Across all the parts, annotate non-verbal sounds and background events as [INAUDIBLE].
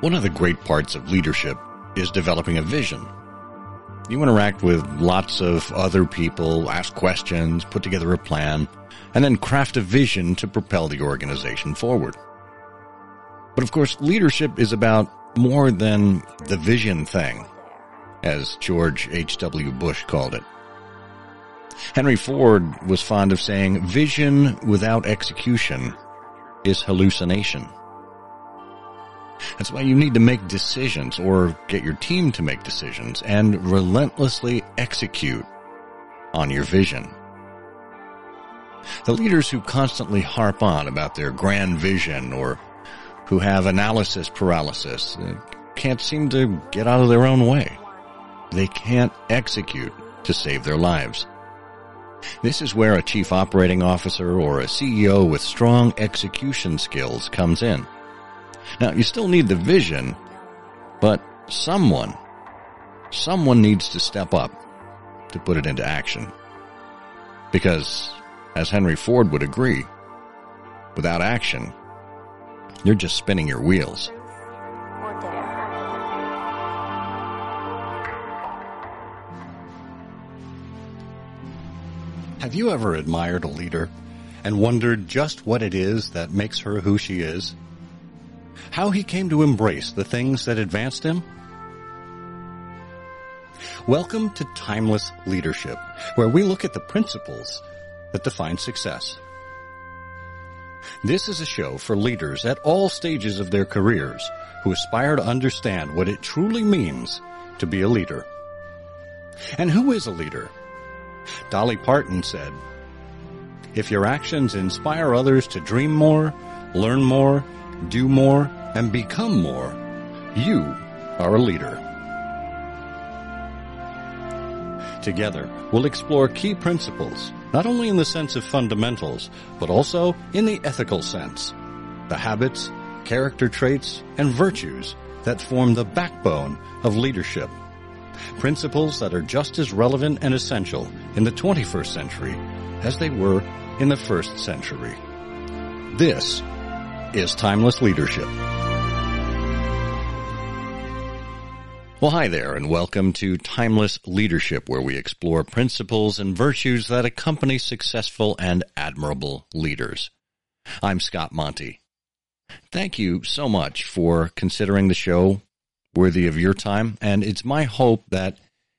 One of the great parts of leadership is developing a vision. You interact with lots of other people, ask questions, put together a plan, and then craft a vision to propel the organization forward. But of course, leadership is about more than the vision thing, as George H.W. Bush called it. Henry Ford was fond of saying, vision without execution is hallucination. That's why you need to make decisions or get your team to make decisions and relentlessly execute on your vision. The leaders who constantly harp on about their grand vision or who have analysis paralysis uh, can't seem to get out of their own way. They can't execute to save their lives. This is where a chief operating officer or a CEO with strong execution skills comes in. Now, you still need the vision, but someone, someone needs to step up to put it into action. Because, as Henry Ford would agree, without action, you're just spinning your wheels. Have you ever admired a leader and wondered just what it is that makes her who she is? How he came to embrace the things that advanced him? Welcome to Timeless Leadership, where we look at the principles that define success. This is a show for leaders at all stages of their careers who aspire to understand what it truly means to be a leader. And who is a leader? Dolly Parton said, If your actions inspire others to dream more, learn more, do more, and become more, you are a leader. Together, we'll explore key principles, not only in the sense of fundamentals, but also in the ethical sense. The habits, character traits, and virtues that form the backbone of leadership. Principles that are just as relevant and essential in the 21st century as they were in the first century. This is Timeless Leadership. Well, hi there, and welcome to Timeless Leadership, where we explore principles and virtues that accompany successful and admirable leaders. I'm Scott Monty. Thank you so much for considering the show worthy of your time, and it's my hope that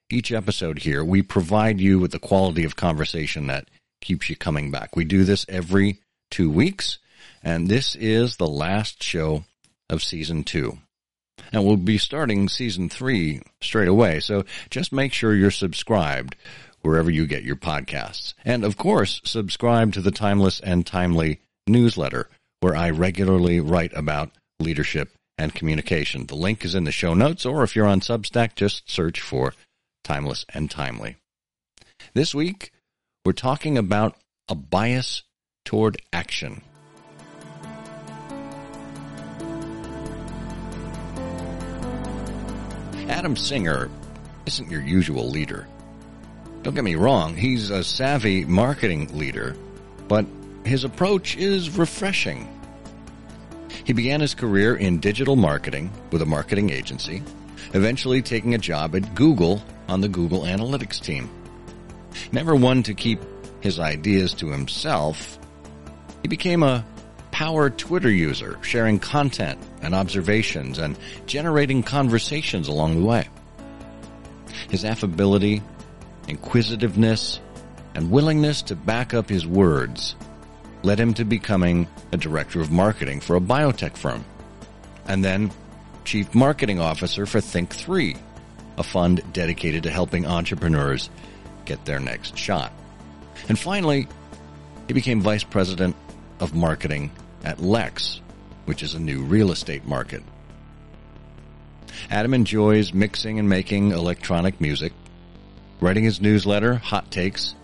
each episode here we provide you with the quality of conversation that keeps you coming back. We do this every two weeks, and this is the last show of season two. And we'll be starting season three straight away. So just make sure you're subscribed wherever you get your podcasts. And of course, subscribe to the Timeless and Timely newsletter where I regularly write about leadership and communication. The link is in the show notes, or if you're on Substack, just search for Timeless and Timely. This week, we're talking about a bias toward action. Adam Singer isn't your usual leader. Don't get me wrong, he's a savvy marketing leader, but his approach is refreshing. He began his career in digital marketing with a marketing agency, eventually taking a job at Google on the Google Analytics team. Never one to keep his ideas to himself, he became a power Twitter user, sharing content and observations and generating conversations along the way. His affability, inquisitiveness, and willingness to back up his words led him to becoming a director of marketing for a biotech firm, and then chief marketing officer for Think3, a fund dedicated to helping entrepreneurs get their next shot. And finally, he became vice president of marketing at Lex, which is a new real estate market. Adam enjoys mixing and making electronic music, writing his newsletter, Hot Takes,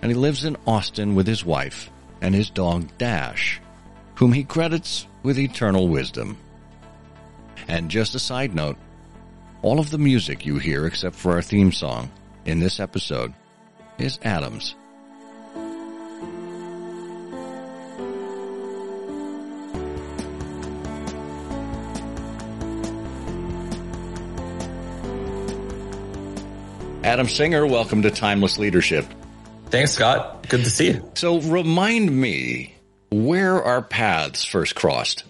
and he lives in Austin with his wife and his dog Dash, whom he credits with eternal wisdom. And just a side note, all of the music you hear except for our theme song in this episode is Adam's. Adam Singer, welcome to Timeless Leadership. Thanks, Scott. Good to see you. So, remind me where our paths first crossed.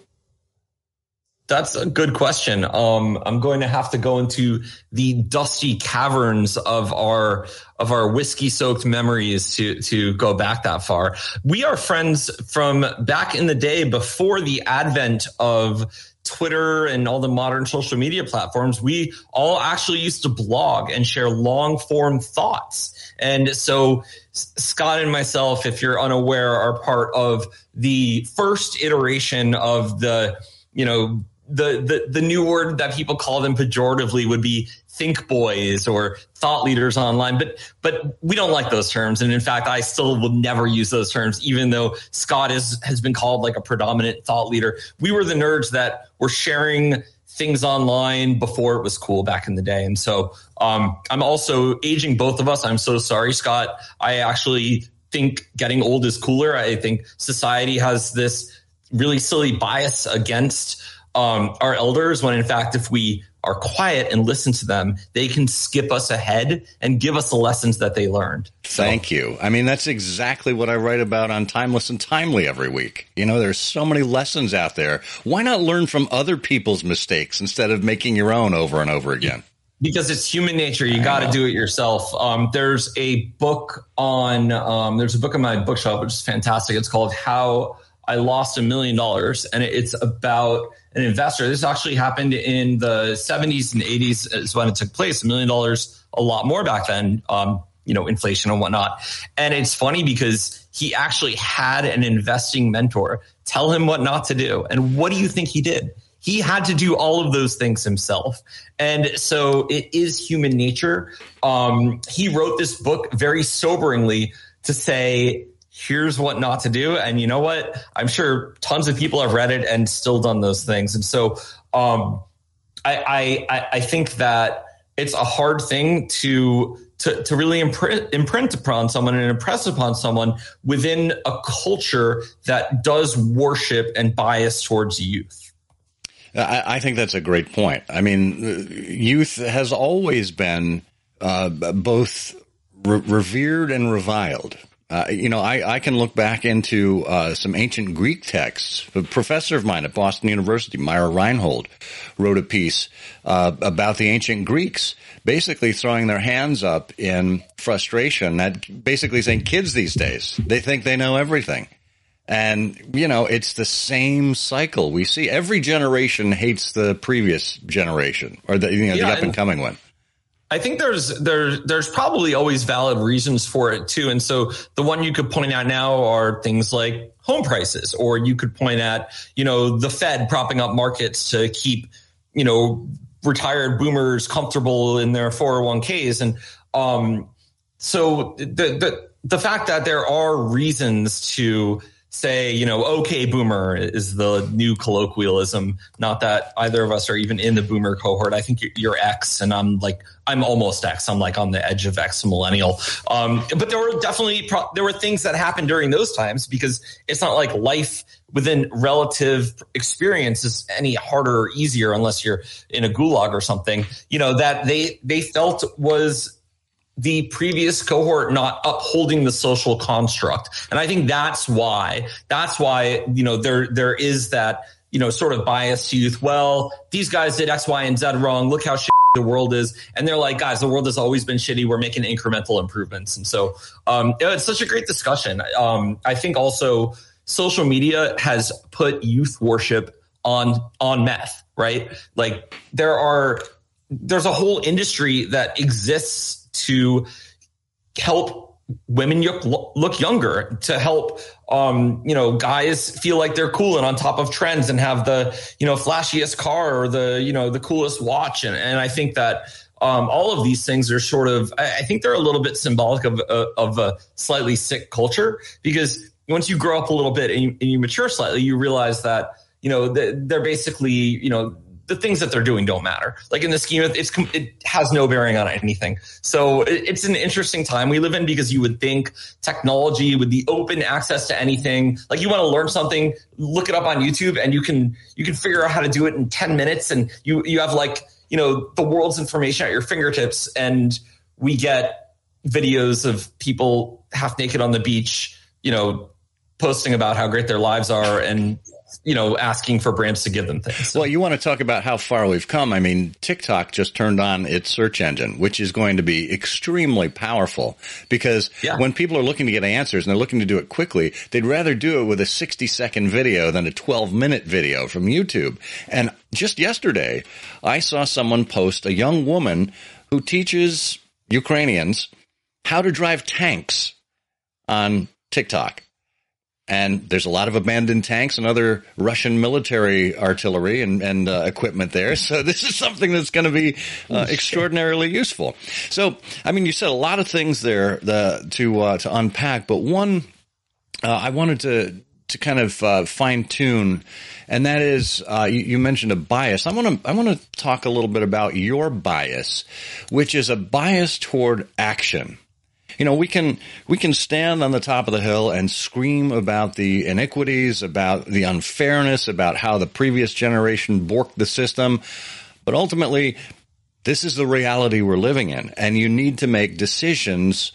That's a good question. Um, I'm going to have to go into the dusty caverns of our of our whiskey soaked memories to to go back that far. We are friends from back in the day before the advent of Twitter and all the modern social media platforms. We all actually used to blog and share long form thoughts. And so Scott and myself, if you're unaware, are part of the first iteration of the you know the, the the new word that people call them pejoratively would be think boys or thought leaders online but but we don't like those terms. And in fact I still will never use those terms even though Scott is has been called like a predominant thought leader. We were the nerds that were sharing things online before it was cool back in the day. And so um, I'm also aging both of us. I'm so sorry Scott. I actually think getting old is cooler. I think society has this really silly bias against um, our elders when in fact if we are quiet and listen to them they can skip us ahead and give us the lessons that they learned so. thank you i mean that's exactly what i write about on timeless and timely every week you know there's so many lessons out there why not learn from other people's mistakes instead of making your own over and over again because it's human nature. You got to do it yourself. Um, there's a book on, um, there's a book in my bookshelf, which is fantastic. It's called How I Lost a Million Dollars. And it's about an investor. This actually happened in the 70s and 80s is when it took place. A million dollars, a lot more back then. Um, you know, inflation and whatnot. And it's funny because he actually had an investing mentor tell him what not to do. And what do you think he did? He had to do all of those things himself. And so it is human nature. Um, he wrote this book very soberingly to say, here's what not to do. And you know what? I'm sure tons of people have read it and still done those things. And so um, I, I, I think that it's a hard thing to to, to really imprint, upon someone and impress upon someone within a culture that does worship and bias towards youth. I, I think that's a great point. I mean, youth has always been uh, both re- revered and reviled. Uh, you know, I, I can look back into uh, some ancient Greek texts. A professor of mine at Boston University, Meyer Reinhold, wrote a piece uh, about the ancient Greeks, basically throwing their hands up in frustration at basically saying kids these days, they think they know everything. And, you know, it's the same cycle we see. Every generation hates the previous generation or the, you know, yeah, the up and coming one. I think there's there there's probably always valid reasons for it too. And so the one you could point out now are things like home prices, or you could point at, you know, the Fed propping up markets to keep, you know, retired boomers comfortable in their 401ks. And um, so the the the fact that there are reasons to say, you know, okay, boomer is the new colloquialism. Not that either of us are even in the boomer cohort. I think you're X and I'm like, I'm almost X. I'm like on the edge of X millennial. Um, but there were definitely, pro- there were things that happened during those times because it's not like life within relative experience is any harder or easier unless you're in a gulag or something, you know, that they, they felt was the previous cohort not upholding the social construct. And I think that's why, that's why, you know, there, there is that, you know, sort of bias to youth. Well, these guys did X, Y, and Z wrong. Look how the world is. And they're like, guys, the world has always been shitty. We're making incremental improvements. And so, um, it's such a great discussion. Um, I think also social media has put youth worship on, on meth, right? Like there are, there's a whole industry that exists to help women look younger to help um, you know guys feel like they're cool and on top of trends and have the you know flashiest car or the you know the coolest watch. And, and i think that um, all of these things are sort of i think they're a little bit symbolic of, uh, of a slightly sick culture because once you grow up a little bit and you, and you mature slightly you realize that you know they're basically you know the things that they're doing don't matter. Like in the scheme it's it has no bearing on anything. So it's an interesting time we live in because you would think technology with the open access to anything, like you want to learn something, look it up on YouTube and you can you can figure out how to do it in 10 minutes and you you have like, you know, the world's information at your fingertips and we get videos of people half naked on the beach, you know, posting about how great their lives are and you know, asking for brands to give them things. Well, you want to talk about how far we've come. I mean, TikTok just turned on its search engine, which is going to be extremely powerful because yeah. when people are looking to get answers and they're looking to do it quickly, they'd rather do it with a 60 second video than a 12 minute video from YouTube. And just yesterday, I saw someone post a young woman who teaches Ukrainians how to drive tanks on TikTok and there's a lot of abandoned tanks and other Russian military artillery and, and uh, equipment there. [LAUGHS] So this is something that's going to be uh, extraordinarily useful. So, I mean, you said a lot of things there the, to uh, to unpack, but one uh, I wanted to to kind of uh, fine tune, and that is uh, you, you, mentioned a bias. I want to I want to talk a little bit about your bias, which is a bias toward action. You know, we can we can stand on the top of the hill and scream about the iniquities, about the unfairness, about how the previous generation borked the system, but ultimately this is the reality we're living in and you need to make decisions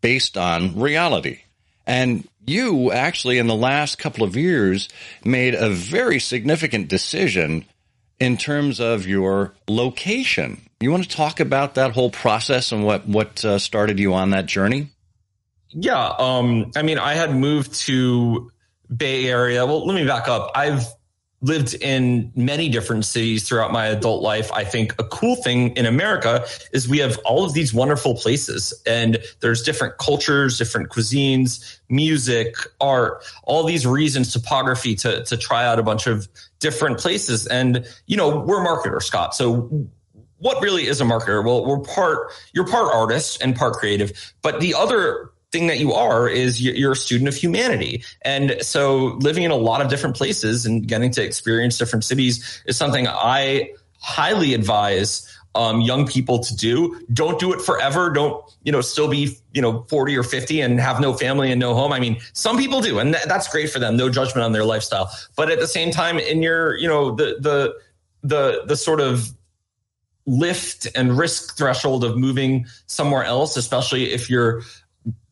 based on reality. And you actually in the last couple of years made a very significant decision in terms of your location. You want to talk about that whole process and what what uh, started you on that journey? Yeah, um, I mean, I had moved to Bay Area. Well, let me back up. I've lived in many different cities throughout my adult life. I think a cool thing in America is we have all of these wonderful places and there's different cultures, different cuisines, music, art, all these reasons, topography to, to try out a bunch of different places. And, you know, we're marketers, Scott. So what really is a marketer? Well, we're part, you're part artist and part creative, but the other thing that you are is you're a student of humanity. And so living in a lot of different places and getting to experience different cities is something I highly advise um, young people to do. Don't do it forever. Don't, you know, still be, you know, 40 or 50 and have no family and no home. I mean, some people do, and th- that's great for them. No judgment on their lifestyle. But at the same time, in your, you know, the, the, the, the sort of lift and risk threshold of moving somewhere else, especially if you're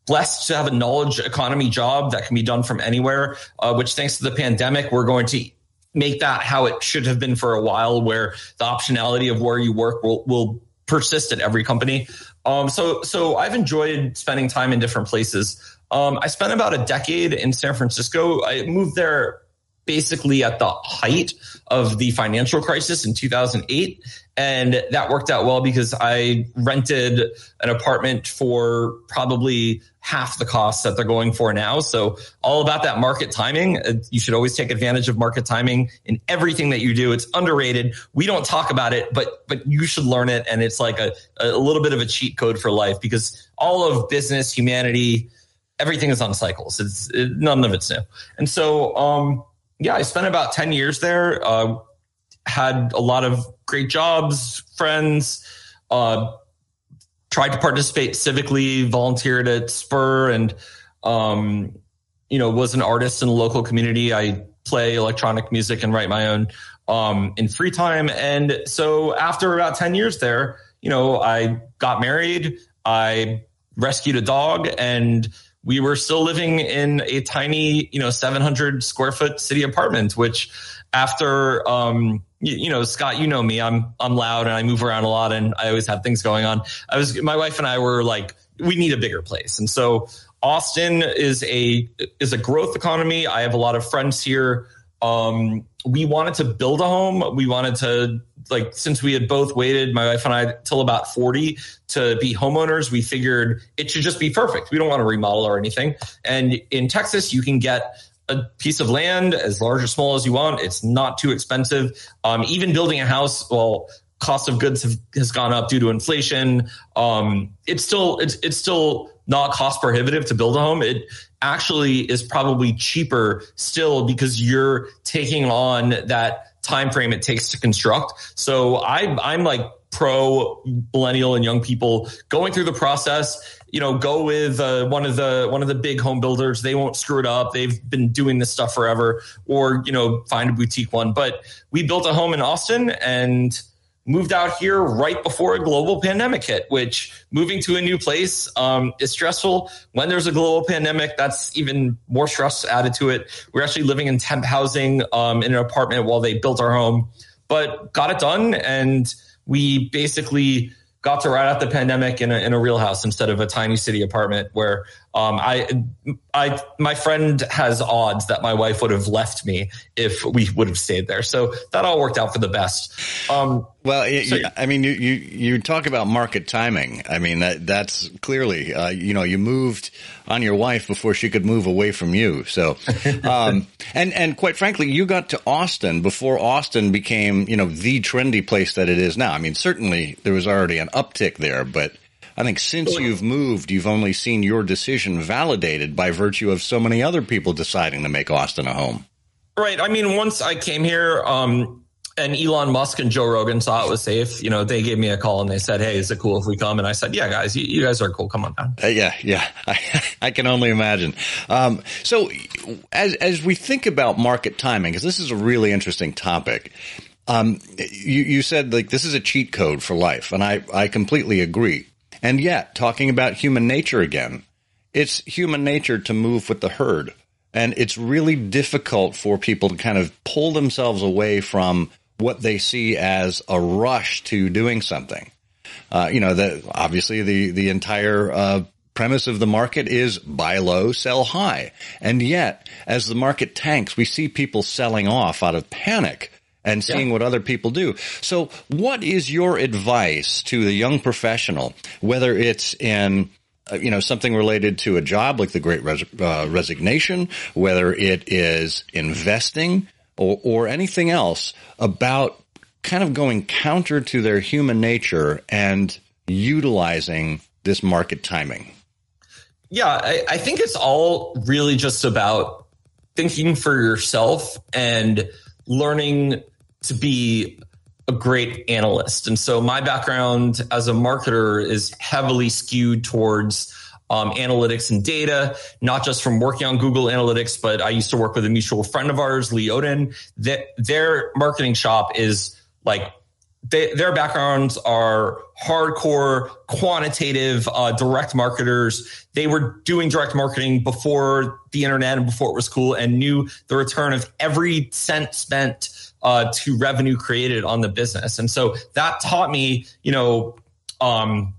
blessed to have a knowledge economy job that can be done from anywhere, uh, which thanks to the pandemic, we're going to make that how it should have been for a while, where the optionality of where you work will, will persist at every company. Um, so, so I've enjoyed spending time in different places. Um, I spent about a decade in San Francisco. I moved there basically at the height of the financial crisis in 2008. And that worked out well because I rented an apartment for probably half the cost that they're going for now. So all about that market timing. Uh, you should always take advantage of market timing in everything that you do. It's underrated. We don't talk about it, but, but you should learn it. And it's like a, a little bit of a cheat code for life because all of business, humanity, everything is on cycles. It's it, none of it's new. And so, um, yeah, I spent about 10 years there. Uh, had a lot of great jobs, friends, uh, tried to participate civically, volunteered at Spur, and um, you know was an artist in the local community. I play electronic music and write my own um, in free time. And so after about ten years there, you know, I got married. I rescued a dog and we were still living in a tiny, you know, 700 square foot city apartment, which after, um, you, you, know, Scott, you know me, I'm, I'm loud and I move around a lot and I always have things going on. I was, my wife and I were like, we need a bigger place. And so Austin is a, is a growth economy. I have a lot of friends here. Um, we wanted to build a home. We wanted to like since we had both waited, my wife and I, till about 40 to be homeowners, we figured it should just be perfect. We don't want to remodel or anything. And in Texas, you can get a piece of land as large or small as you want. It's not too expensive. Um, even building a house, well, cost of goods have, has gone up due to inflation. Um, it's still it's it's still not cost prohibitive to build a home. It actually is probably cheaper still because you're taking on that time frame it takes to construct. So I, I'm like pro millennial and young people going through the process. You know, go with uh, one of the one of the big home builders. They won't screw it up. They've been doing this stuff forever. Or you know, find a boutique one. But we built a home in Austin and moved out here right before a global pandemic hit, which moving to a new place um, is stressful. When there's a global pandemic, that's even more stress added to it. We're actually living in temp housing um, in an apartment while they built our home, but got it done. And we basically got to ride out the pandemic in a, in a real house instead of a tiny city apartment where um, I, I, my friend has odds that my wife would have left me if we would have stayed there. So that all worked out for the best. Um, well, so, I mean, you, you, you talk about market timing. I mean, that that's clearly, uh, you know, you moved on your wife before she could move away from you. So, [LAUGHS] um, and, and quite frankly, you got to Austin before Austin became, you know, the trendy place that it is now. I mean, certainly there was already an uptick there, but I think since you've moved, you've only seen your decision validated by virtue of so many other people deciding to make Austin a home. Right. I mean, once I came here, um, and Elon Musk and Joe Rogan saw it was safe. You know, they gave me a call and they said, "Hey, is it cool if we come?" And I said, "Yeah, guys, you, you guys are cool. Come on down." Uh, yeah, yeah, [LAUGHS] I, I, can only imagine. Um, so, as as we think about market timing, because this is a really interesting topic, um, you you said like this is a cheat code for life, and I I completely agree. And yet, talking about human nature again, it's human nature to move with the herd. And it's really difficult for people to kind of pull themselves away from what they see as a rush to doing something. Uh, you know, the, obviously the, the entire, uh, premise of the market is buy low, sell high. And yet, as the market tanks, we see people selling off out of panic and seeing yeah. what other people do. So, what is your advice to the young professional, whether it's in uh, you know something related to a job like the Great Res- uh, Resignation, whether it is investing or, or anything else about kind of going counter to their human nature and utilizing this market timing? Yeah, I, I think it's all really just about thinking for yourself and learning to be a great analyst. And so my background as a marketer is heavily skewed towards um, analytics and data, not just from working on Google Analytics, but I used to work with a mutual friend of ours, Lee Odden. That their marketing shop is like they, their backgrounds are hardcore quantitative uh, direct marketers they were doing direct marketing before the internet and before it was cool and knew the return of every cent spent uh, to revenue created on the business. And so that taught me, you know, um,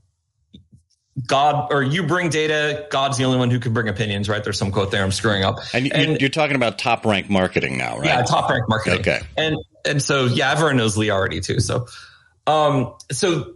God or you bring data, God's the only one who can bring opinions, right? There's some quote there I'm screwing up. And, and you're talking about top rank marketing now, right? Yeah, TopRank Marketing. Okay. And and so yeah, everyone knows Lee already too. So um so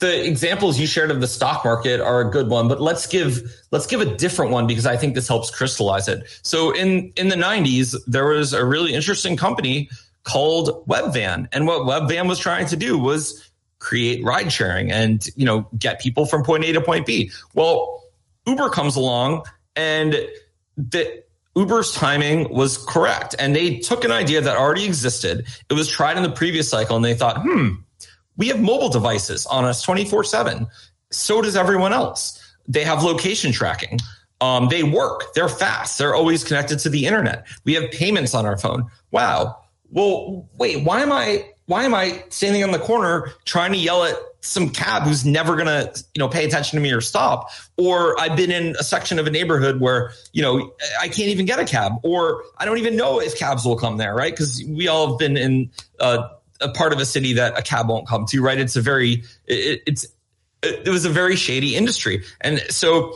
the examples you shared of the stock market are a good one, but let's give let's give a different one because I think this helps crystallize it. So in in the 90s, there was a really interesting company called Webvan. And what Webvan was trying to do was create ride sharing and, you know, get people from point A to point B. Well, Uber comes along and the Uber's timing was correct. And they took an idea that already existed. It was tried in the previous cycle and they thought, hmm, we have mobile devices on us 24 seven. So does everyone else. They have location tracking. Um, they work. They're fast. They're always connected to the internet. We have payments on our phone. Wow well, wait, why am I why am I standing on the corner trying to yell at some cab who's never gonna, you know, pay attention to me or stop? Or I've been in a section of a neighborhood where, you know, I can't even get a cab, or I don't even know if cabs will come there, right? Because we all have been in uh, a part of a city that a cab won't come to, right? It's a very, it, it's, it was a very shady industry, and so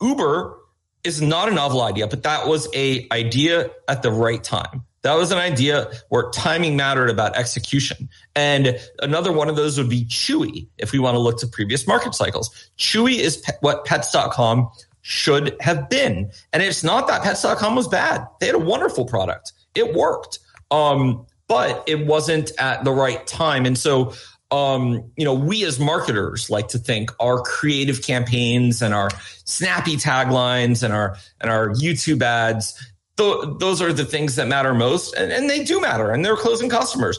Uber is not a novel idea, but that was a idea at the right time. That was an idea where timing mattered about execution. And another one of those would be Chewy, if we want to look to previous market cycles. Chewy is pe- what pets.com should have been. And it's not that pets.com was bad. They had a wonderful product. It worked. Um, but it wasn't at the right time. And so, um, you know, we as marketers like to think our creative campaigns and our snappy taglines and our, and our YouTube ads th- those are the things that matter most, and, and they do matter, and they're closing customers.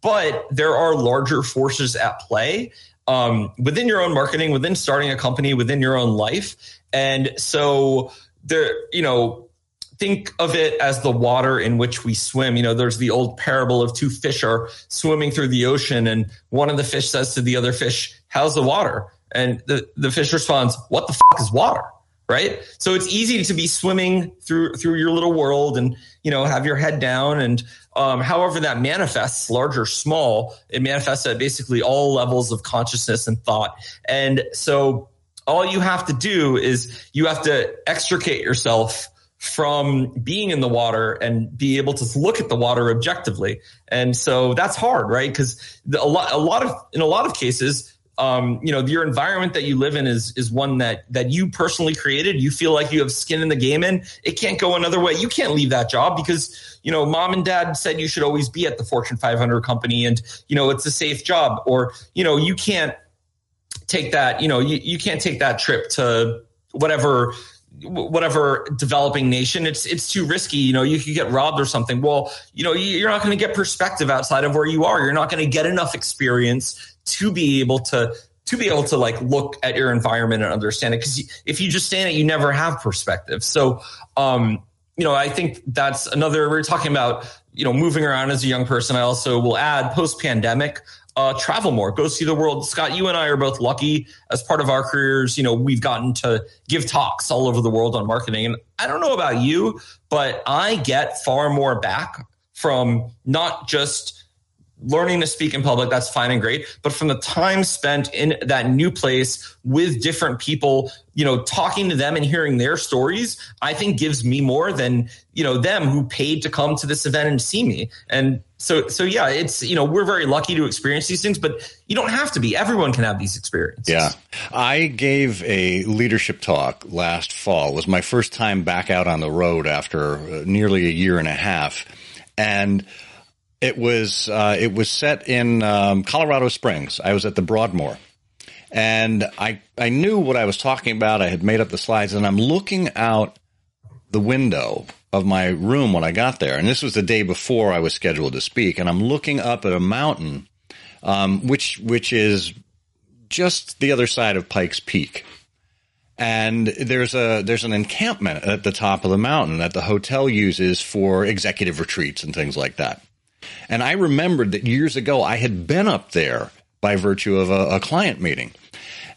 But there are larger forces at play um, within your own marketing, within starting a company, within your own life, and so there, you know, think of it as the water in which we swim. You know, there's the old parable of two fish are swimming through the ocean and one of the fish says to the other fish, how's the water? And the, the fish responds, what the fuck is water? Right. So it's easy to be swimming through, through your little world and, you know, have your head down. And, um, however that manifests, large or small, it manifests at basically all levels of consciousness and thought. And so all you have to do is you have to extricate yourself from being in the water and be able to look at the water objectively. And so that's hard, right? Because a lot, a lot of, in a lot of cases, um, you know, your environment that you live in is is one that that you personally created. You feel like you have skin in the game in. It can't go another way. You can't leave that job because you know mom and dad said you should always be at the Fortune 500 company, and you know it's a safe job. Or you know you can't take that. You know you, you can't take that trip to whatever whatever developing nation it's it's too risky you know you could get robbed or something well you know you're not going to get perspective outside of where you are you're not going to get enough experience to be able to to be able to like look at your environment and understand it because if you just stand it you never have perspective so um you know i think that's another we're talking about you know moving around as a young person i also will add post pandemic uh, travel more, go see the world. Scott, you and I are both lucky as part of our careers. You know, we've gotten to give talks all over the world on marketing. And I don't know about you, but I get far more back from not just learning to speak in public, that's fine and great. But from the time spent in that new place with different people, you know, talking to them and hearing their stories, I think gives me more than, you know, them who paid to come to this event and see me. And so, so yeah, it's, you know, we're very lucky to experience these things, but you don't have to be. Everyone can have these experiences. Yeah. I gave a leadership talk last fall. It was my first time back out on the road after uh, nearly a year and a half. And it was uh, it was set in um, Colorado Springs. I was at the Broadmoor, and I I knew what I was talking about. I had made up the slides, and I'm looking out the window of my room when I got there. And this was the day before I was scheduled to speak, and I'm looking up at a mountain, um, which which is just the other side of Pikes Peak. And there's a there's an encampment at the top of the mountain that the hotel uses for executive retreats and things like that. And I remembered that years ago I had been up there by virtue of a, a client meeting.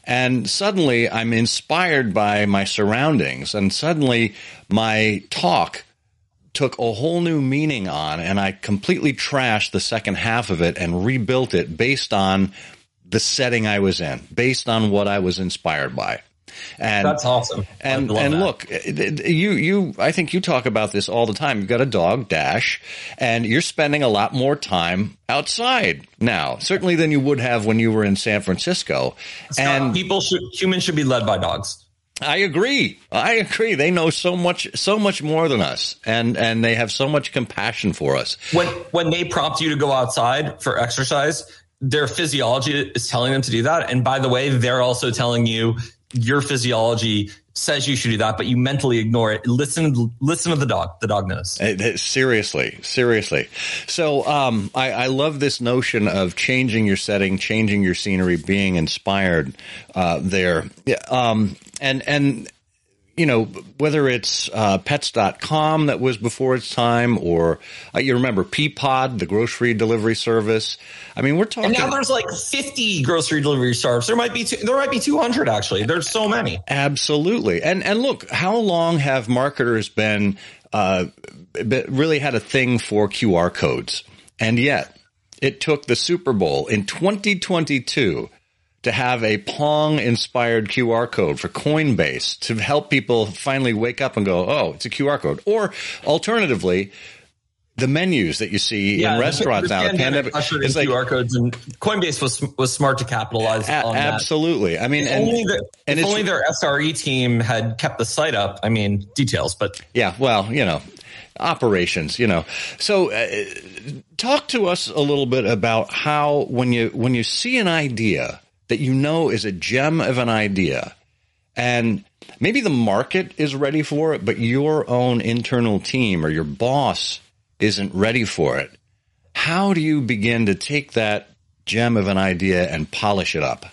And suddenly I'm inspired by my surroundings, and suddenly my talk took a whole new meaning on, and I completely trashed the second half of it and rebuilt it based on the setting I was in, based on what I was inspired by. And that's awesome. And and that. look, you you I think you talk about this all the time. You've got a dog, Dash, and you're spending a lot more time outside now, certainly than you would have when you were in San Francisco. Scott, and people should humans should be led by dogs. I agree. I agree. They know so much, so much more than us, and and they have so much compassion for us. When when they prompt you to go outside for exercise, their physiology is telling them to do that. And by the way, they're also telling you your physiology says you should do that, but you mentally ignore it. Listen, listen to the dog. The dog knows. Seriously, seriously. So, um, I, I, love this notion of changing your setting, changing your scenery, being inspired uh, there. Um, and and you know, whether it's uh, pets.com that was before its time or uh, you remember Peapod, the grocery delivery service. I mean, we're talking. And now there's like 50 grocery delivery services. There might be, two, there might be 200 actually. There's so many. Absolutely. And, and look, how long have marketers been, uh, really had a thing for QR codes? And yet it took the Super Bowl in 2022 to have a Pong inspired QR code for Coinbase to help people finally wake up and go, oh, it's a QR code. Or alternatively, the menus that you see yeah, in restaurants now, the pandemic it's like QR codes, and Coinbase was was smart to capitalize a, on that. Absolutely, I mean, if and, only, the, and if only their SRE team had kept the site up. I mean, details, but yeah, well, you know, operations, you know. So, uh, talk to us a little bit about how when you when you see an idea that you know is a gem of an idea and maybe the market is ready for it, but your own internal team or your boss isn't ready for it. How do you begin to take that gem of an idea and polish it up?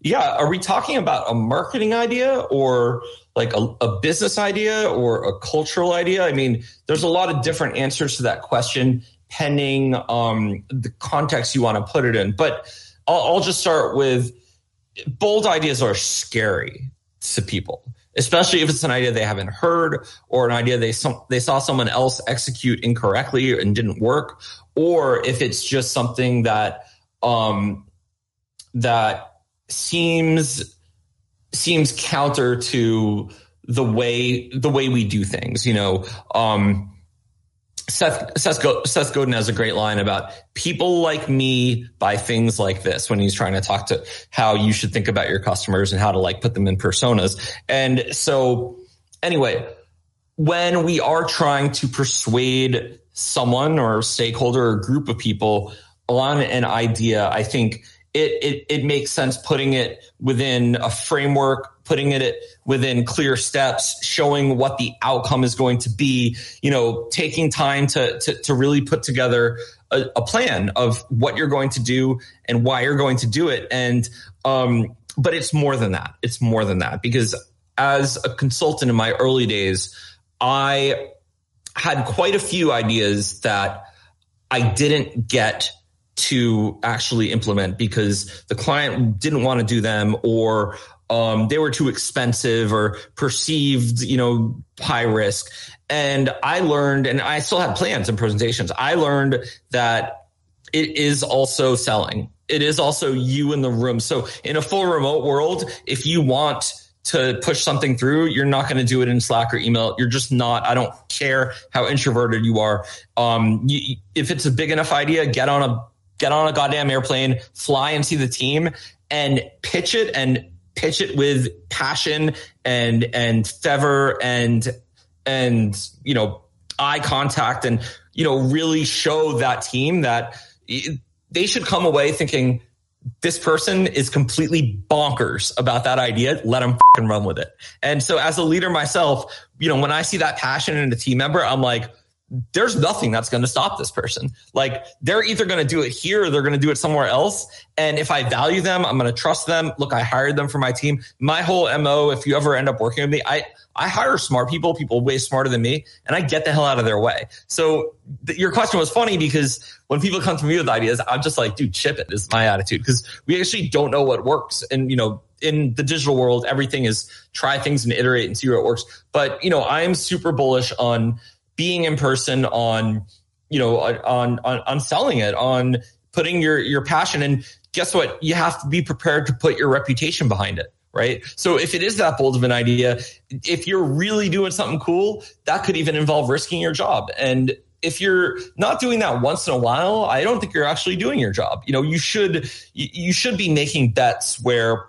yeah, are we talking about a marketing idea or like a, a, business idea or a cultural idea? I mean, there's a lot of different answers to that question, pending um, the context you want to put it in. But I'll, I'll just start with bold ideas are scary to people, especially if it's an idea they haven't heard or an idea they some, they saw someone else execute incorrectly and didn't work, or if it's just something that um, that seems seems counter to the way the way we do things. You know, um, Seth Seth, Seth Godin has a great line about people like me buy things like this when he's trying to talk to how you should think about your customers and how to like put them in personas. And so, anyway, when we are trying to persuade someone or stakeholder or group of people on an idea, I think it, it, it makes sense putting it within a framework, putting it within clear steps, showing what the outcome is going to be, you know, taking time to, to, to really put together a, a, plan of what you're going to do and why you're going to do it. And, um, but it's more than that. It's more than that because as a consultant in my early days, I had quite a few ideas that I didn't get to actually implement because the client didn't want to do them or um, they were too expensive or perceived, you know, high risk. And I learned, and I still have plans and presentations. I learned that it is also selling. It is also you in the room. So in a full remote world, if you want to push something through, you're not going to do it in Slack or email. You're just not. I don't care how introverted you are. Um, you, if it's a big enough idea, get on a get on a goddamn airplane, fly and see the team and pitch it and pitch it with passion and, and fever and, and, you know, eye contact and, you know, really show that team that they should come away thinking, this person is completely bonkers about that idea. Let them run with it. And so as a leader myself, you know, when I see that passion in a team member, I'm like, there's nothing that's going to stop this person. Like they're either going to do it here or they're going to do it somewhere else. And if I value them, I'm going to trust them. Look, I hired them for my team. My whole MO, if you ever end up working with me, I, I hire smart people, people way smarter than me, and I get the hell out of their way. So th- your question was funny because when people come to me with ideas, I'm just like, dude, chip it is my attitude because we actually don't know what works. And, you know, in the digital world, everything is try things and iterate and see what works. But, you know, I'm super bullish on being in person on you know on on on selling it on putting your your passion and guess what? You have to be prepared to put your reputation behind it right? So if it is that bold of an idea if you're really doing something cool that could even involve risking your job. And if you're not doing that once in a while i don't think you're actually doing your job. You know you should you should be making bets where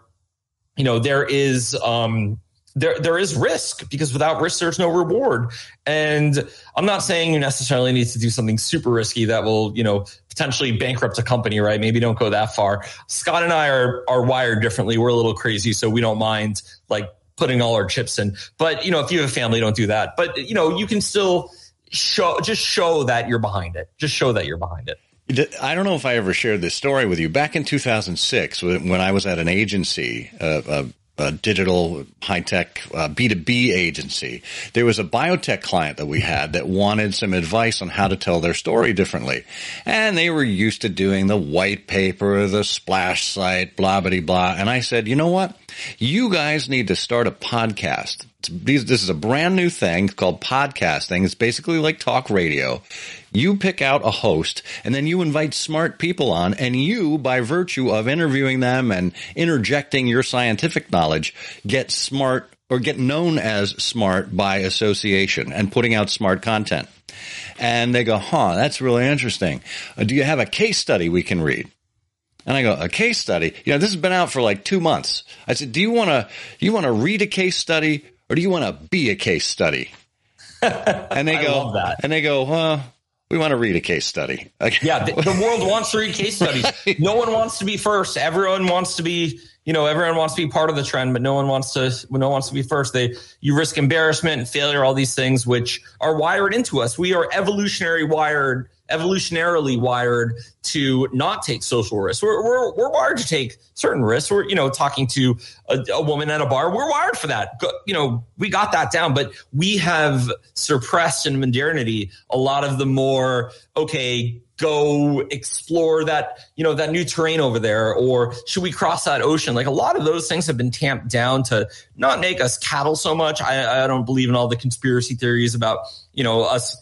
you know there is um there there is risk because without risk there's no reward. And i'm not saying you necessarily need to do something super risky that will you know potentially bankrupt a company right? Maybe don't go that far. Scott and i are are wired differently. We're a little crazy so we don't mind like putting all our chips in. But you know if you have a family don't do that. But you know you can still show just show that you're behind it. Just show that you're behind it. I don't know if I ever shared this story with you. Back in 2006, when I was at an agency, uh, a digital high tech uh, B2B agency. There was a biotech client that we had that wanted some advice on how to tell their story differently. And they were used to doing the white paper, the splash site, blah, blah, blah. And I said, you know what? You guys need to start a podcast. This is a brand new thing called podcasting. It's basically like talk radio. You pick out a host and then you invite smart people on and you, by virtue of interviewing them and interjecting your scientific knowledge, get smart or get known as smart by association and putting out smart content. And they go, huh, that's really interesting. Uh, do you have a case study we can read? And I go, a case study? You know, this has been out for like two months. I said, do you want to, you want to read a case study or do you want to be a case study? [LAUGHS] and they go, and they go, well, we want to read a case study. yeah, the, the, world wants to read case studies. [LAUGHS] No one wants to be first. Everyone wants to be, you know, everyone wants to be part of the trend, but no one wants to. No one wants to be first. They you risk embarrassment and failure, all these things which are wired into us. We are evolutionary wired evolutionarily wired to not take social risks. We're, we're, we're wired to take certain risks. We're, you know, talking to a, a woman at a bar. We're wired for that. You know, we got that down, but we have suppressed in modernity a lot of the more, okay, go explore that you know that new terrain over there or should we cross that ocean like a lot of those things have been tamped down to not make us cattle so much i, I don't believe in all the conspiracy theories about you know us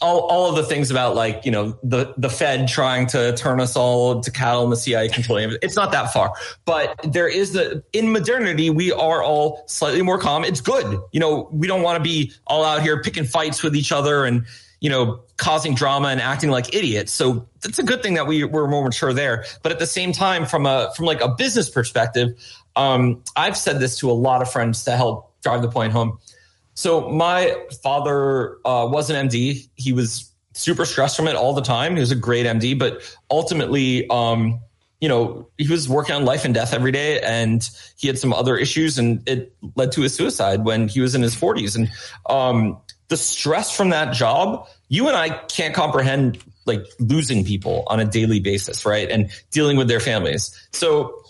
all, all of the things about like you know the the Fed trying to turn us all to cattle and the CIA controlling it. It's not that far, but there is the in modernity we are all slightly more calm. It's good, you know. We don't want to be all out here picking fights with each other and you know, causing drama and acting like idiots. So that's a good thing that we we're more mature there. But at the same time, from a from like a business perspective, um, I've said this to a lot of friends to help drive the point home. So my father uh, was an MD. He was super stressed from it all the time. He was a great MD, but ultimately, um, you know, he was working on life and death every day, and he had some other issues, and it led to his suicide when he was in his 40s. And um, the stress from that job, you and I can't comprehend like losing people on a daily basis, right? And dealing with their families. So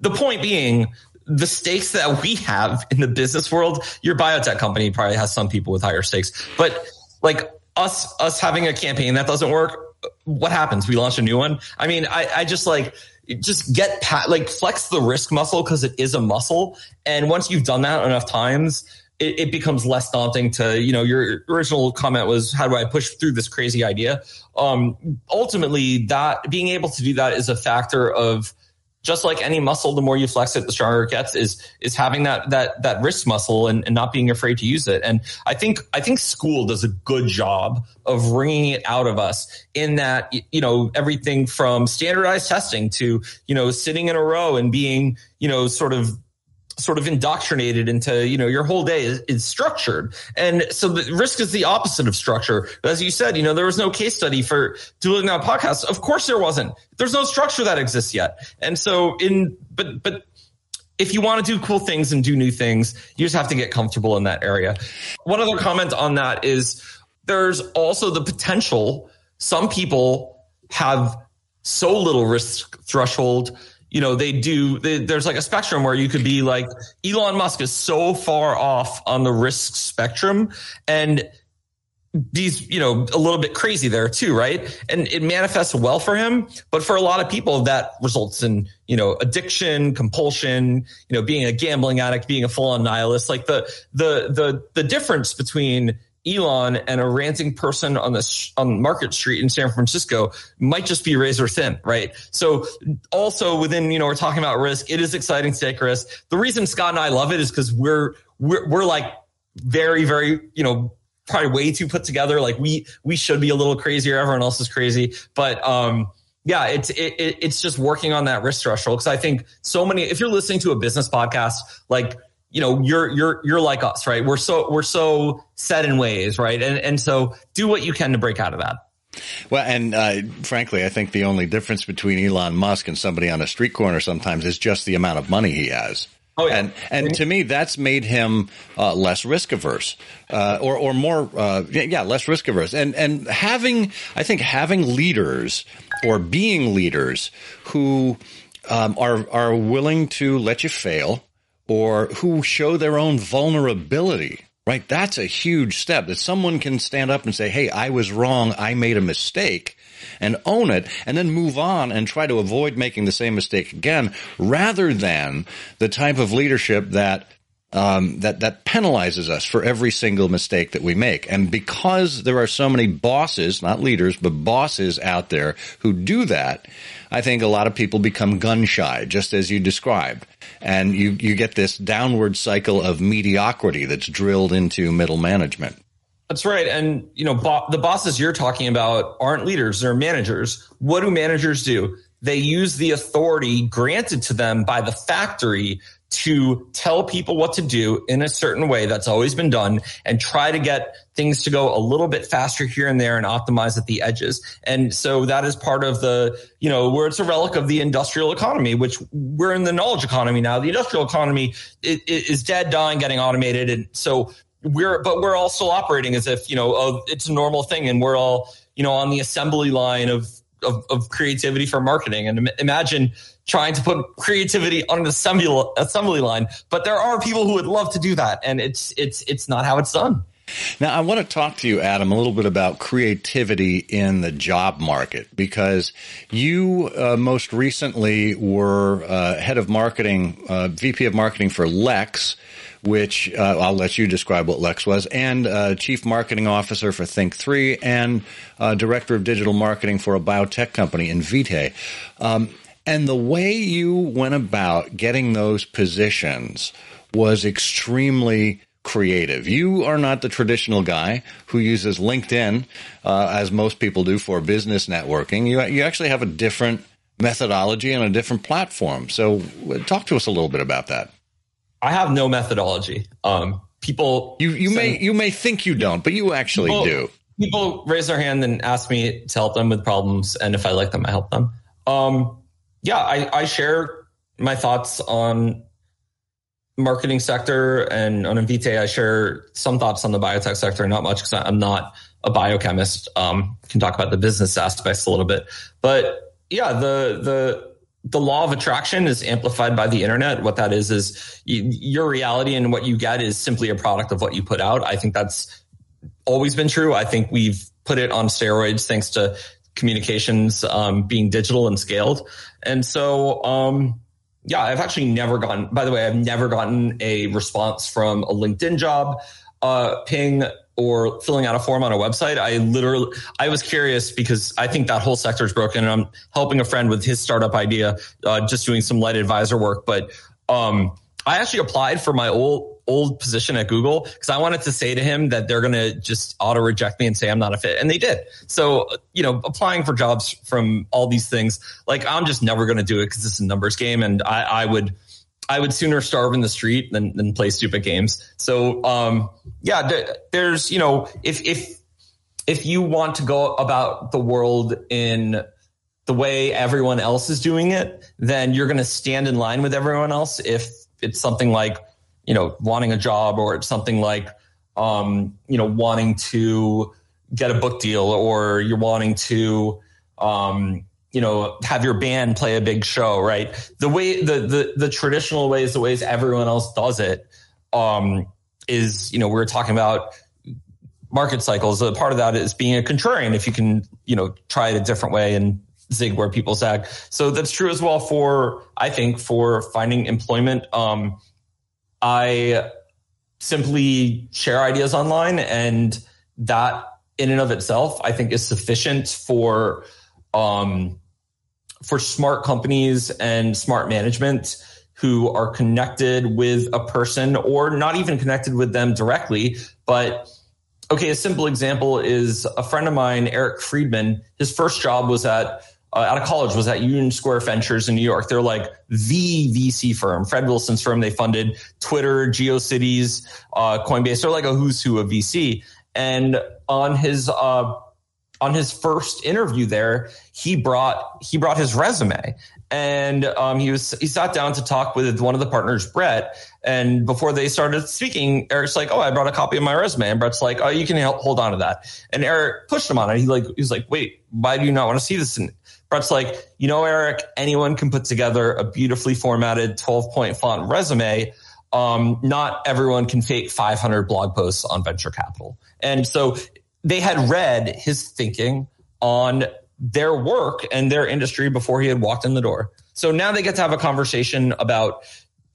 the point being, the stakes that we have in the business world, your biotech company probably has some people with higher stakes, but like us, us having a campaign that doesn't work, what happens? We launch a new one. I mean, I, I just like, just get pat, like flex the risk muscle because it is a muscle. And once you've done that enough times, it, it, becomes less daunting to, you know, your original comment was, how do I push through this crazy idea? Um, ultimately that being able to do that is a factor of, just like any muscle, the more you flex it, the stronger it gets. Is is having that that that wrist muscle and, and not being afraid to use it. And I think I think school does a good job of wringing it out of us. In that you know everything from standardized testing to you know sitting in a row and being you know sort of sort of indoctrinated into you know your whole day is, is, structured. And so the risk is the opposite of structure. As you said you know there was no case study for doing that podcast of course there wasn't. There's no structure that exists yet. And so in but but if you want to do cool things and do new things you just have to get comfortable in that area. One other comment on that is there's also the potential some people have so little risk threshold you know, they do, they, there's like a spectrum where you could be like, Elon Musk is so far off on the risk spectrum and he's, you know, a little bit crazy there too, right? And it manifests well for him. But for a lot of people, that results in, you know, addiction, compulsion, you know, being a gambling addict, being a full on nihilist. Like the, the, the, the difference between, Elon and a ranting person on the on Market Street in San Francisco might just be razor thin, right? So also within, you know, we're talking about risk. It is exciting to take risk. The reason Scott and I love it is because we're we're we're like very very you know probably way too put together. Like we we should be a little crazier. Everyone else is crazy, but um yeah, it's it, it's just working on that risk threshold because I think so many. If you're listening to a business podcast, like you know you're you're you're like us right we're so we're so set in ways right and and so do what you can to break out of that well, and uh, frankly, I think the only difference between Elon Musk and somebody on a street corner sometimes is just the amount of money he has. Oh, yeah. And and to me, that's made him uh, less risk averse, uh, or or more, uh, yeah, less risk averse. And and having, I think, having leaders or being leaders who um, are are willing to let you fail, or who show their own vulnerability, right? That's a huge step that someone can stand up and say, Hey, I was wrong. I made a mistake and own it and then move on and try to avoid making the same mistake again rather than the type of leadership that um, that that penalizes us for every single mistake that we make. And because there are so many bosses, not leaders, but bosses out there who do that, I think a lot of people become gun shy, just as you described and you you get this downward cycle of mediocrity that's drilled into middle management. That's right. And you know, bo- the bosses you're talking about aren't leaders, they're managers. What do managers do? They use the authority granted to them by the factory to tell people what to do in a certain way that's always been done and try to get things to go a little bit faster here and there and optimize at the edges. And so that is part of the, you know, where it's a relic of the industrial economy, which we're in the knowledge economy now. The industrial economy is dead, dying, getting automated. And so we're, but we're all still operating as if, you know, it's a normal thing and we're all, you know, on the assembly line of, of, of creativity for marketing. And imagine trying to put creativity on an assembly, assembly line, but there are people who would love to do that. And it's, it's, it's not how it's done. Now, I want to talk to you, Adam, a little bit about creativity in the job market because you uh, most recently were uh, head of marketing, uh, VP of marketing for Lex, which uh, I'll let you describe what Lex was, and uh, chief marketing officer for Think3, and uh, director of digital marketing for a biotech company Invitae. Um, and the way you went about getting those positions was extremely creative. You are not the traditional guy who uses LinkedIn, uh, as most people do for business networking. You, you actually have a different methodology and a different platform. So talk to us a little bit about that. I have no methodology. Um, people, you, you may, you may think you don't, but you actually people, do. People raise their hand and ask me to help them with problems. And if I like them, I help them. Um, yeah, I, I share my thoughts on marketing sector and on Invitae, I share some thoughts on the biotech sector, not much because I'm not a biochemist. Um, can talk about the business aspects a little bit, but yeah, the the the law of attraction is amplified by the internet. What that is is you, your reality and what you get is simply a product of what you put out. I think that's always been true. I think we've put it on steroids thanks to communications um, being digital and scaled, and so. Um, yeah, I've actually never gotten, by the way, I've never gotten a response from a LinkedIn job, uh, ping or filling out a form on a website. I literally, I was curious because I think that whole sector is broken and I'm helping a friend with his startup idea, uh, just doing some light advisor work. But, um, I actually applied for my old old position at Google because I wanted to say to him that they're going to just auto reject me and say I'm not a fit. And they did. So, you know, applying for jobs from all these things, like I'm just never going to do it because it's a numbers game. And I, I, would, I would sooner starve in the street than, than play stupid games. So, um, yeah, there, there's, you know, if, if, if you want to go about the world in the way everyone else is doing it, then you're going to stand in line with everyone else. If it's something like, you know, wanting a job or something like, um, you know, wanting to get a book deal or you're wanting to, um, you know, have your band play a big show, right? The way, the, the, the traditional ways, the ways everyone else does it, um, is, you know, we are talking about market cycles. A part of that is being a contrarian. If you can, you know, try it a different way and zig where people zag. So that's true as well for, I think, for finding employment. Um, I simply share ideas online and that in and of itself, I think is sufficient for, um, for smart companies and smart management who are connected with a person or not even connected with them directly. But okay, a simple example is a friend of mine, Eric Friedman, his first job was at uh, out of college was at Union Square Ventures in New York. They're like the VC firm, Fred Wilson's firm. They funded Twitter, GeoCities, uh, Coinbase. They're like a who's who of VC. And on his uh, on his first interview there, he brought he brought his resume, and um, he was he sat down to talk with one of the partners, Brett. And before they started speaking, Eric's like, "Oh, I brought a copy of my resume," and Brett's like, "Oh, you can help, hold on to that." And Eric pushed him on it. He like he was like, "Wait, why do you not want to see this?" And Brett's like, you know, Eric, anyone can put together a beautifully formatted 12 point font resume. Um, not everyone can fake 500 blog posts on venture capital. And so they had read his thinking on their work and their industry before he had walked in the door. So now they get to have a conversation about,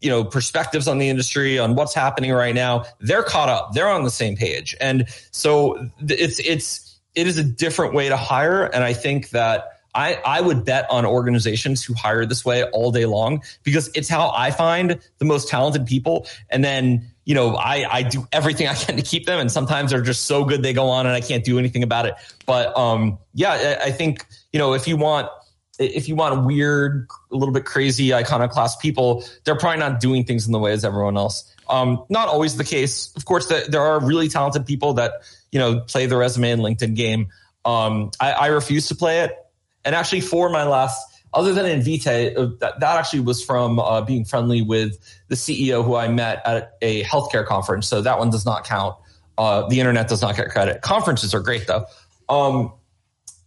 you know, perspectives on the industry, on what's happening right now. They're caught up. They're on the same page. And so it's, it's, it is a different way to hire. And I think that I, I would bet on organizations who hire this way all day long because it's how I find the most talented people. And then, you know, I, I do everything [LAUGHS] I can to keep them. And sometimes they're just so good they go on and I can't do anything about it. But um, yeah, I think, you know, if you want, if you want weird, a little bit crazy iconoclast people, they're probably not doing things in the way as everyone else. Um, not always the case. Of course, the, there are really talented people that, you know, play the resume and LinkedIn game. Um, I, I refuse to play it. And actually, for my last, other than Invitae, uh, that, that actually was from uh, being friendly with the CEO who I met at a healthcare conference. So that one does not count. Uh, the internet does not get credit. Conferences are great though. Um,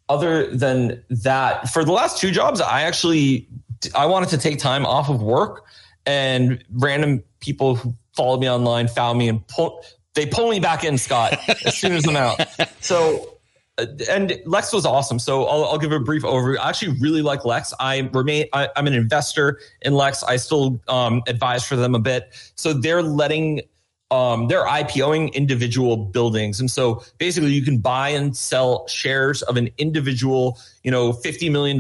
other than that, for the last two jobs, I actually I wanted to take time off of work, and random people who followed me online found me and pull, they pull me back in, Scott, as soon as I'm out. [LAUGHS] So and Lex was awesome. So I'll, I'll, give a brief overview. I actually really like Lex. I remain, I, am an investor in Lex. I still um, advise for them a bit. So they're letting, um, they're IPOing individual buildings. And so basically you can buy and sell shares of an individual, you know, $50 million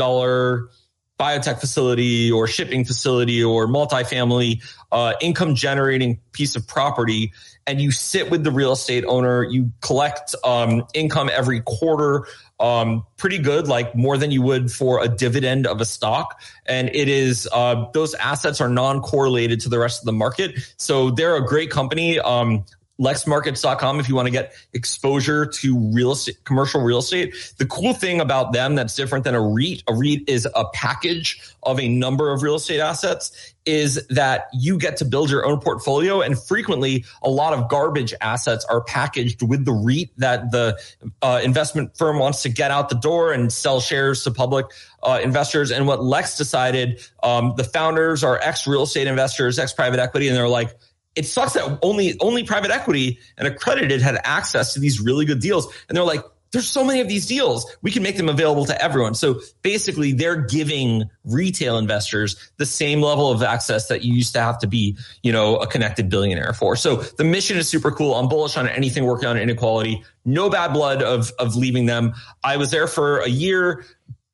biotech facility or shipping facility or multifamily uh, income generating piece of property and you sit with the real estate owner. You collect um, income every quarter, um, pretty good, like more than you would for a dividend of a stock. And it is uh, those assets are non correlated to the rest of the market, so they're a great company. Um, lexmarkets.com if you want to get exposure to real estate, commercial real estate. The cool thing about them that's different than a REIT, a REIT is a package of a number of real estate assets is that you get to build your own portfolio and frequently a lot of garbage assets are packaged with the REIT that the uh, investment firm wants to get out the door and sell shares to public uh, investors. And what Lex decided, um, the founders are ex real estate investors, ex private equity, and they're like, it sucks that only only private equity and accredited had access to these really good deals. And they're like, there's so many of these deals. We can make them available to everyone. So basically they're giving retail investors the same level of access that you used to have to be, you know, a connected billionaire for. So the mission is super cool. I'm bullish on anything working on inequality. No bad blood of, of leaving them. I was there for a year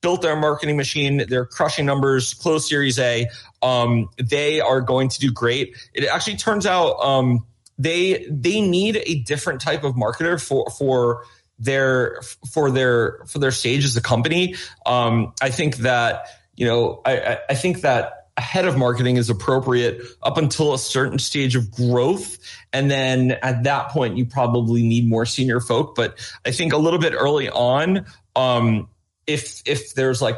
built their marketing machine. They're crushing numbers, close Series A. Um, they are going to do great. It actually turns out um, they they need a different type of marketer for for their for their for their stage as a company. Um, I think that you know I, I think that a head of marketing is appropriate up until a certain stage of growth. And then at that point, you probably need more senior folk. But I think a little bit early on, um, if if there's like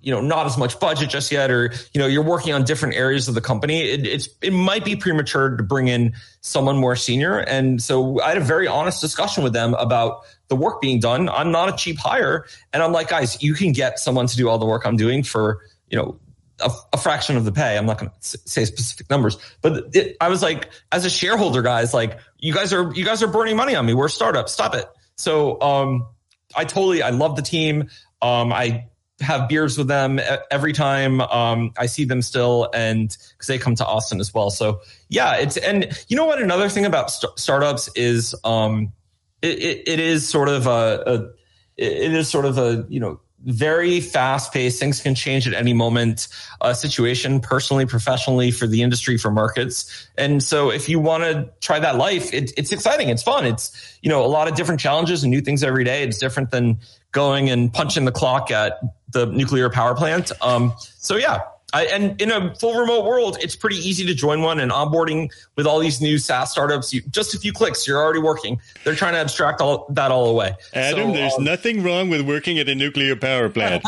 you know not as much budget just yet or you know you're working on different areas of the company it, it's it might be premature to bring in someone more senior. And so i had a very honest discussion with them about the work being done. I'm not a cheap hire. And i'm like guys you can get someone to do all the work i'm doing for you know a, a fraction of the pay. I'm not going to say specific numbers but it, i was like as a shareholder guys like you guys are you guys are burning money on me. We're a startup. Stop it. So um I totally, I love the team. Um, I have beers with them every time um, I see them still, and because they come to Austin as well. So yeah, it's and you know what? Another thing about st- startups is um, it, it, it is sort of a, a it is sort of a you know very fast paced. Things can change at any moment. A situation, personally, professionally, for the industry, for markets. And so, if you want to try that life, it, it's exciting. It's fun. It's you know a lot of different challenges and new things every day. It's different than going and punching the clock at the nuclear power plant. Um, so yeah, I, and in a full remote world, it's pretty easy to join one and onboarding with all these new SaaS startups. You, just a few clicks, you're already working. They're trying to abstract all that all away. Adam, so, there's um, nothing wrong with working at a nuclear power plant.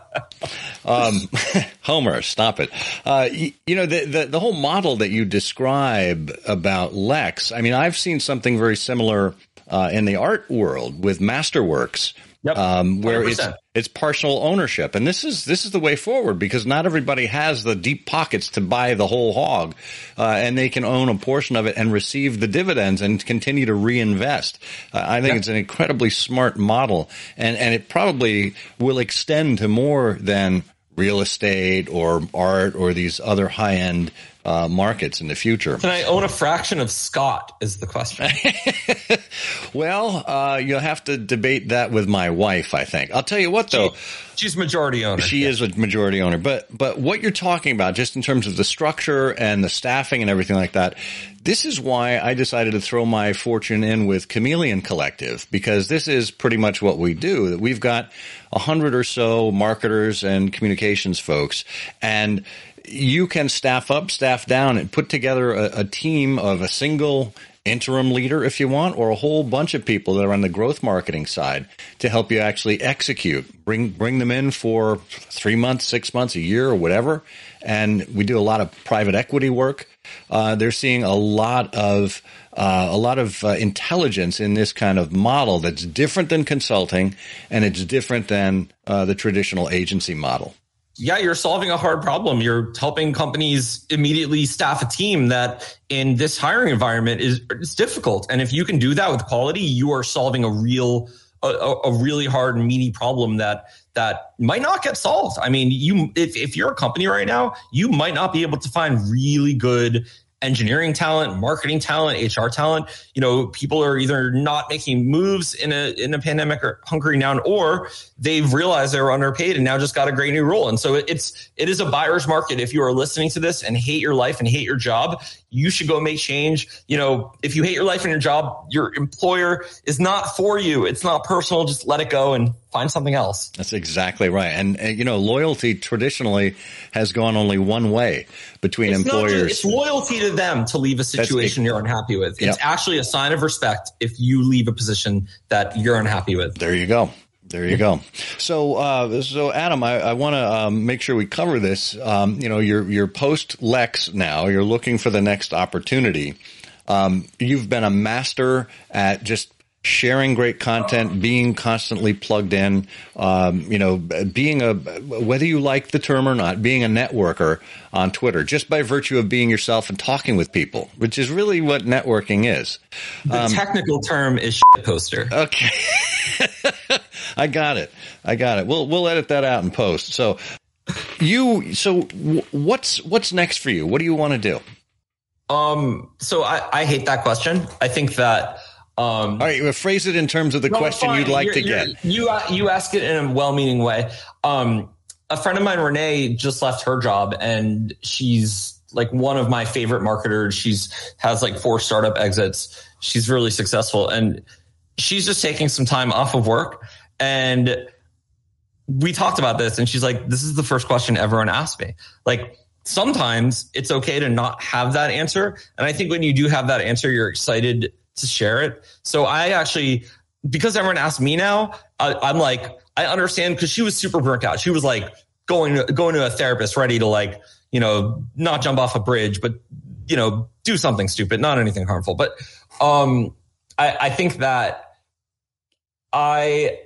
[LAUGHS] um, [LAUGHS] Homer, stop it. Uh, you, you, know the, the the whole model that you describe about Lex. I mean, I've seen something very similar uh, in the art world with Masterworks Yep. Um, where 100%. it's it's partial ownership, and this is this is the way forward because not everybody has the deep pockets to buy the whole hog, uh, and they can own a portion of it and receive the dividends and continue to reinvest. Uh, I think yep. it's an incredibly smart model, and and it probably will extend to more than real estate or art or these other high end uh, markets in the future. Can I own a fraction of Scott? Is the question. [LAUGHS] well, uh, you'll have to debate that with my wife. I think. I'll tell you what, though. She, she's majority owner. She yeah. is a majority owner, but but what you're talking about, just in terms of the structure and the staffing and everything like that, this is why I decided to throw my fortune in with Chameleon Collective because this is pretty much what we do. That we've got a hundred or so marketers and communications folks, and you can staff up, staff down, and put together a, a, team of a single interim leader if you want, or a whole bunch of people that are on the growth marketing side to help you actually execute. Bring bring them in for three months, six months, a year, or whatever. And we do a lot of private equity work. uh, they're seeing a lot of uh, a lot of uh, intelligence in this kind of model that's different than consulting, and it's different than uh, the traditional agency model. Yeah, you're solving a hard problem. You're helping companies immediately staff a team that in this hiring environment is it's difficult. And if you can do that with quality, you are solving a real a, a, really hard meaty problem that that might not get solved. I mean, you if, if you're a company right now, you might not be able to find really good engineering talent, marketing talent, HR talent. You know, people are either not making moves in a in a pandemic or hunkering down, or they've realized they were underpaid and now just got a great new role. And so it's it is a buyer's market. If you are listening to this and hate your life and hate your job, you should go make change. You know, if you hate your life and your job, your employer is not for you. It's not personal. Just let it go and find something else. That's exactly right. And, uh, you know, loyalty traditionally has gone only one way between it's employers. Just, it's loyalty to them to leave a situation you're unhappy with. It's yep. actually a sign of respect if you leave a position that you're unhappy with. There you go. There you go. So, uh, so Adam, I, I want to um, make sure we cover this. Um, you know, you're you're post Lex now. You're looking for the next opportunity. Um, you've been a master at just sharing great content, being constantly plugged in, um, you know, being a, whether you like the term or not, being a networker on Twitter, just by virtue of being yourself and talking with people, which is really what networking is. The um, technical term is poster. Okay. [LAUGHS] I got it. I got it. We'll, we'll edit that out and post. So you, so what's, what's next for you? What do you want to do? Um, so I, I hate that question. I think that, um, All right, phrase it in terms of the no, question fine. you'd like you're, to get. You you ask it in a well-meaning way. Um, a friend of mine, Renee, just left her job, and she's like one of my favorite marketers. She's has like four startup exits. She's really successful, and she's just taking some time off of work. And we talked about this, and she's like, "This is the first question everyone asked me." Like sometimes it's okay to not have that answer, and I think when you do have that answer, you're excited to share it. So I actually, because everyone asked me now, I, am like, I understand because she was super burnt out. She was like going to, going to a therapist, ready to like, you know, not jump off a bridge, but you know, do something stupid, not anything harmful. But um, I, I think that I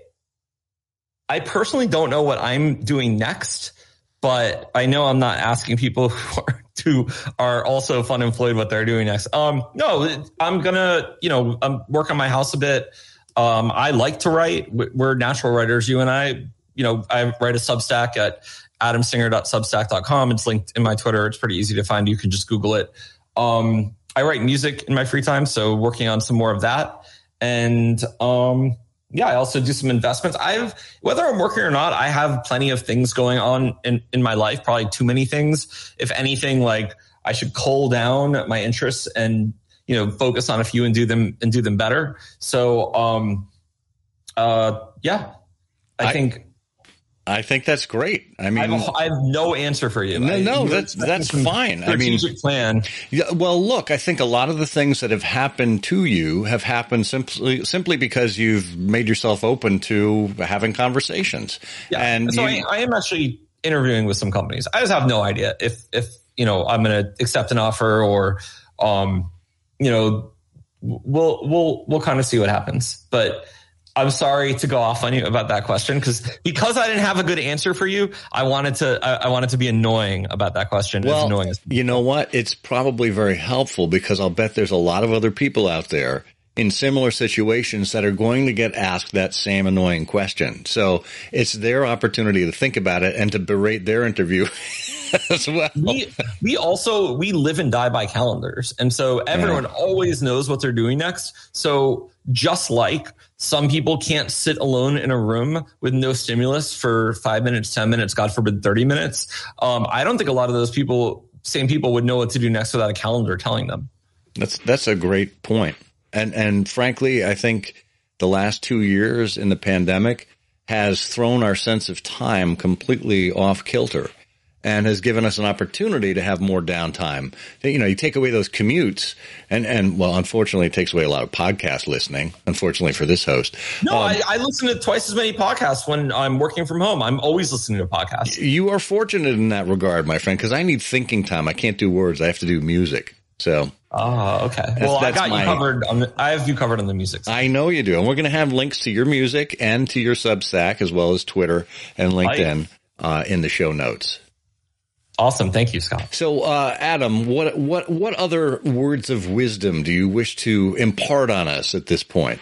I personally don't know what I'm doing next, but I know I'm not asking people [LAUGHS] who are who are also fun fluid what they're doing next. Um, no, I'm gonna, you know, I'm work on my house a bit. Um, I like to write. We're natural writers, you and I. You know, I write a Substack at adamsinger.substack.com. It's linked in my Twitter. It's pretty easy to find. You can just Google it. Um, I write music in my free time, so working on some more of that. And um, yeah, I also do some investments. I've, whether I'm working or not, I have plenty of things going on in, in my life, probably too many things. If anything, like I should cull down my interests and, you know, focus on a few and do them and do them better. So, um, uh, yeah, I, I think I think that's great. I mean, I have, I have no answer for you. No, no, that's that's fine. I mean, plan. Yeah, well, look, I think a lot of the things that have happened to you have happened simply simply because you've made yourself open to having conversations. Yeah, and so you, I, I am actually interviewing with some companies. I just have no idea if if you know I'm going to accept an offer or, um, you know, we'll we'll we'll kind of see what happens, but I'm sorry to go off on you about that question because because I didn't have a good answer for you, I wanted to I, I wanted to be annoying about that question. Well, annoying as- you know what? It's probably very helpful because I'll bet there's a lot of other people out there in similar situations that are going to get asked that same annoying question. So it's their opportunity to think about it and to berate their interview [LAUGHS] [LAUGHS] as well. We, we also, we live and die by calendars. And so everyone yeah. always knows what they're doing next. So just like some people can't sit alone in a room with no stimulus for five minutes, 10 minutes, God forbid, 30 minutes. Um, I don't think a lot of those people, same people would know what to do next without a calendar telling them. That's, that's a great. And, and frankly, I think the last two years in the pandemic has thrown our sense of time completely off kilter. And has given us an opportunity to have more downtime. You know, you take away those commutes and, and well, unfortunately, it takes away a lot of podcast listening, unfortunately for this host. No, um, I, I, listen to twice as many podcasts when I'm working from home. I'm always listening to podcasts. You are fortunate in that regard, my friend, because I need thinking time. I can't do words. I have to do music. So. Oh, okay. well, I got my, you covered. On the, I have you covered on the music. Side. I know you do, and we're going to have links to your music and to your Substack as well as Twitter and LinkedIn uh, in the show notes. Awesome. Thank you, Scott. So, uh, Adam, what, what, what other words of wisdom do you wish to impart on us at this point?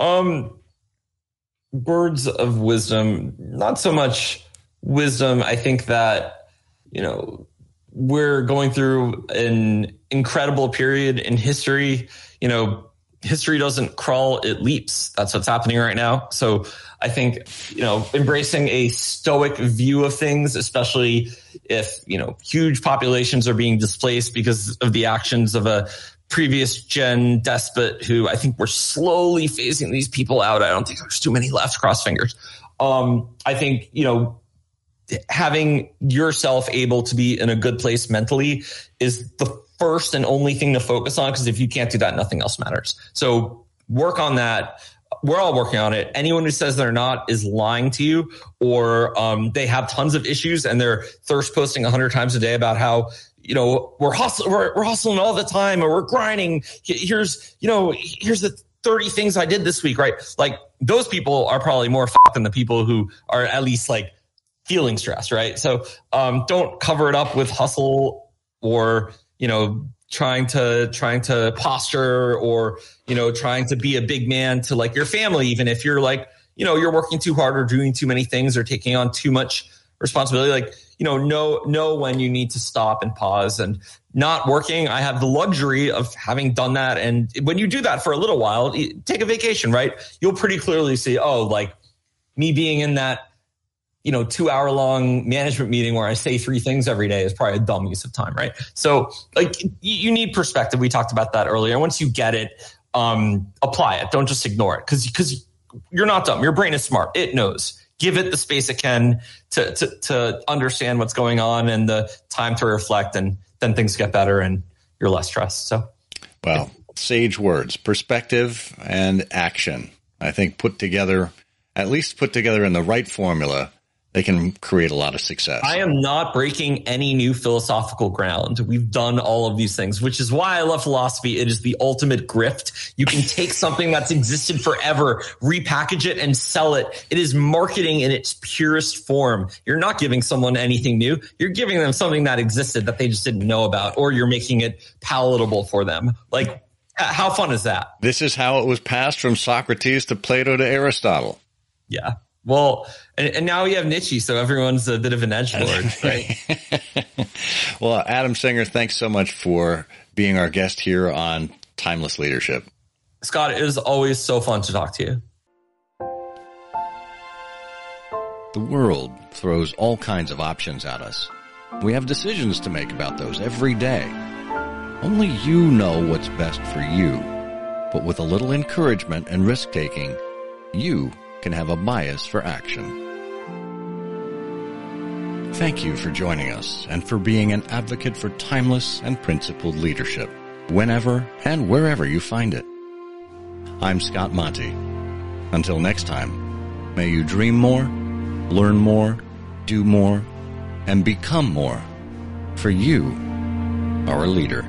Um, words of wisdom, not so much wisdom. I think that, you know, we're going through an incredible period in history. You know, history doesn't crawl, it leaps. That's what's happening right now. So I think, you know, embracing a stoic view of things, especially if, you know, huge populations are being displaced because of the actions of a previous gen despot who I think we're slowly phasing these people out. I don't think there's too many left, cross fingers. Um, I think, you know, having yourself able to be in a good place mentally is the first and only thing to focus on. Cause if you can't do that, nothing else matters. So work on that. We're all working on it. Anyone who says they're not is lying to you, or um, they have tons of issues and they're thirst posting a hundred times a day about how you know we're hustling, we're, we're hustling all the time, or we're grinding. Here's you know here's the 30 things I did this week, right? Like those people are probably more fucked than the people who are at least like feeling stressed, right? So um, don't cover it up with hustle or you know trying to trying to posture or you know trying to be a big man to like your family even if you're like you know you're working too hard or doing too many things or taking on too much responsibility like you know know know when you need to stop and pause and not working. I have the luxury of having done that. And when you do that for a little while take a vacation right? You'll pretty clearly see oh like me being in that you know, two hour long management meeting where I say three things every day is probably a dumb use of time, right? So like you need perspective. We talked about that earlier. Once you get it, um, apply it. Don't just ignore it because because you're not dumb. Your brain is smart. It knows. Give it the space it can to, to to understand what's going on and the time to reflect, and then things get better and you're less stressed. So, well, sage words, perspective and action. I think put together, at least put together in the right formula, they can create a lot of success. I am not breaking any new philosophical ground. We've done all of these things, which is why I love philosophy. It is the ultimate grift. You can take something that's existed forever, repackage it and sell it. It is marketing in its purest form. You're not giving someone anything new. You're giving them something that existed that they just didn't know about, or you're making it palatable for them. Like, how fun is that? This is how it was passed from Socrates to Plato to Aristotle. Yeah. Well, and, and, now we have Nietzsche, so everyone's a bit of an edge lord, [LAUGHS] right? [LAUGHS] well, Adam Singer, thanks so much for being our guest here on Timeless Leadership. Scott, it is always so fun to talk to you. The world throws all kinds of options at us. We have decisions to make about those every day. Only you know what's best for you. But with a little encouragement and risk taking, you can have a bias for action. Thank you for joining us and for being an advocate for timeless and principled leadership, whenever and wherever you find it. I'm Scott Monty. Until next time, may you dream more, learn more, do more, and become more. For you are a leader.